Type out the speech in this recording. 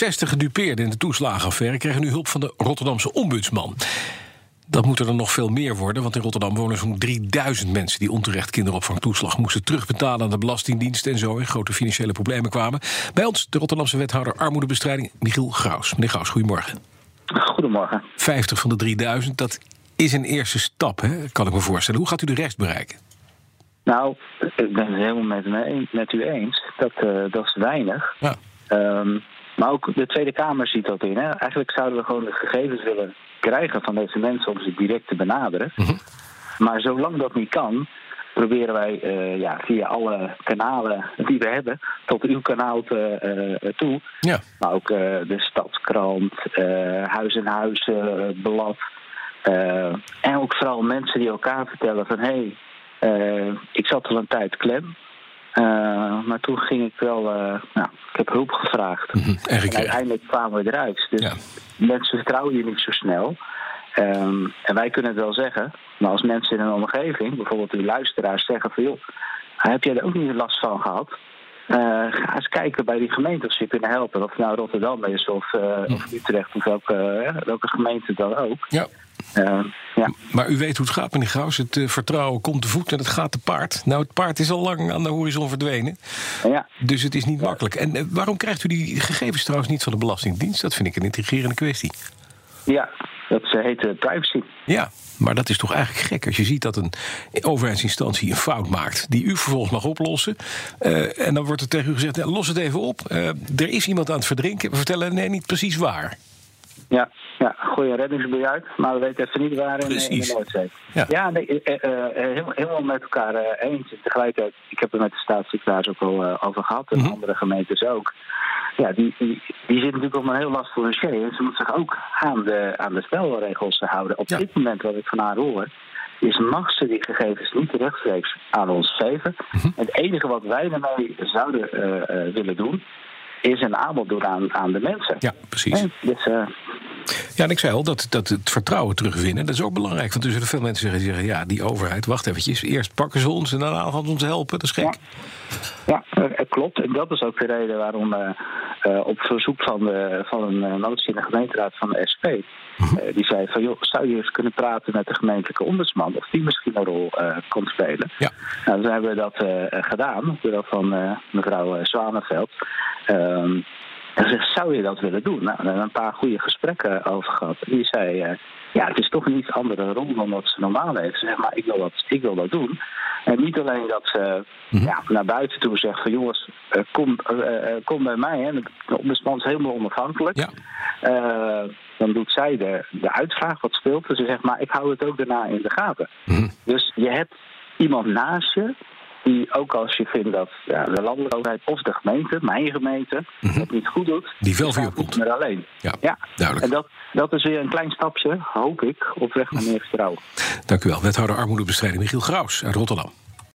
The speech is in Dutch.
60 gedupeerden in de toeslagenaffaire krijgen nu hulp van de Rotterdamse ombudsman. Dat moeten er nog veel meer worden, want in Rotterdam wonen zo'n 3000 mensen die onterecht kinderopvangtoeslag moesten terugbetalen aan de Belastingdienst en zo in grote financiële problemen kwamen. Bij ons de Rotterdamse wethouder armoedebestrijding Michiel Graus. Meneer Graus, goedemorgen. Goedemorgen. 50 van de 3000, dat is een eerste stap, hè? kan ik me voorstellen. Hoe gaat u de rest bereiken? Nou, ik ben het helemaal met, met u eens. Dat, uh, dat is weinig. Ja. Um, maar ook de Tweede Kamer ziet dat in. Hè. Eigenlijk zouden we gewoon de gegevens willen krijgen van deze mensen om ze direct te benaderen. Mhm. Maar zolang dat niet kan, proberen wij uh, ja, via alle kanalen die we hebben tot uw kanaal te, uh, toe. Ja. Maar ook uh, de Stadskrant, Huis en Huis, Blad. en ook vooral mensen die elkaar vertellen van hé, hey, ik zat al een tijd klem. Uh, maar toen ging ik wel, uh, nou, ik heb hulp gevraagd. Mm -hmm. en, uiteindelijk kwamen we eruit. Dus Ja. mensen vertrouwen je niet zo snel. Um, en wij kunnen het wel zeggen, maar als mensen in een omgeving, bijvoorbeeld uw luisteraars, zeggen van joh, heb jij er ook niet last van gehad? Uh, ga eens kijken bij die gemeente of ze je kunnen helpen. Of het nou Rotterdam is of, of Utrecht of welke, welke gemeente dan ook. Ja. Uh, ja. Maar u weet hoe het gaat, meneer Graus. Het uh, vertrouwen komt te voet en het gaat te paard. Nou, het paard is al lang aan de horizon verdwenen. Ja. Dus het is niet makkelijk. En uh, waarom krijgt u die gegevens trouwens niet van de Belastingdienst? Dat vind ik een intrigerende kwestie. Ja, dat heet privacy. Ja, maar dat is toch eigenlijk gek als je ziet dat een overheidsinstantie een fout maakt... die u vervolgens mag oplossen. Uh, en dan wordt er tegen u gezegd, los het even op. Uh, er is iemand aan het verdrinken. We vertellen nee, niet precies waar. Ja, ja, gooi een reddingsboei uit, maar we weten even niet waar in, in de Noordzee. Ja, ja nee, uh, helemaal, helemaal met elkaar eens. Tegelijkertijd, ik heb er met de staatssecretaris ook al over gehad, en Mhm. andere gemeentes ook. Ja, die, die, die zit natuurlijk op een heel lastig dossier. En ze moet zich ook aan de, aan de spelregels houden. Op Ja. dit moment, wat ik van haar hoor, is mag ze die gegevens niet rechtstreeks aan ons geven. Mhm. Het enige wat wij ermee zouden willen doen, is een aanbod doen aan, aan de mensen. Ja, precies. Nee, dus, uh, Ja, en ik zei al, dat, dat het vertrouwen terugwinnen, dat is ook belangrijk. Want er zullen veel mensen zeggen, zeggen, ja, die overheid, wacht eventjes. Eerst pakken ze ons en daarna gaan ze ons helpen. Dat is gek. Ja, ja klopt. En dat is ook de reden waarom uh, uh, op verzoek van, de, van een motie in de gemeenteraad van de SP... Mhm. die zei van, joh, zou je eens kunnen praten met de gemeentelijke ombudsman... of die misschien een rol kon spelen. Ja. Nou, toen hebben we dat gedaan, door van mevrouw Zwaneveld... En ze zegt, zou je dat willen doen? Nou, we hebben een paar goede gesprekken over gehad. En die zei, uh, ja, het is toch een iets andere rol dan wat ze normaal heeft. Ze zegt, maar ik wil dat, ik wil dat doen. En niet alleen dat ze mm-hmm. ja, naar buiten toe zegt van... jongens, uh, kom, uh, kom bij mij. Hè. De ombudsman is helemaal onafhankelijk. Ja. dan doet zij de, de uitvraag, wat speelt. En ze zegt, maar ik hou het ook daarna in de gaten. Mm-hmm. Dus je hebt iemand naast je die ook als je vindt dat ja, de landelijke overheid of de gemeente, mijn gemeente, het niet goed doet, die wel voor je komt. meer alleen. Ja, ja. duidelijk. En dat, dat is weer een klein stapje, hoop ik, op weg naar meer vertrouwen. Dank u wel. Wethouder armoedebestrijding Michiel Graus uit Rotterdam.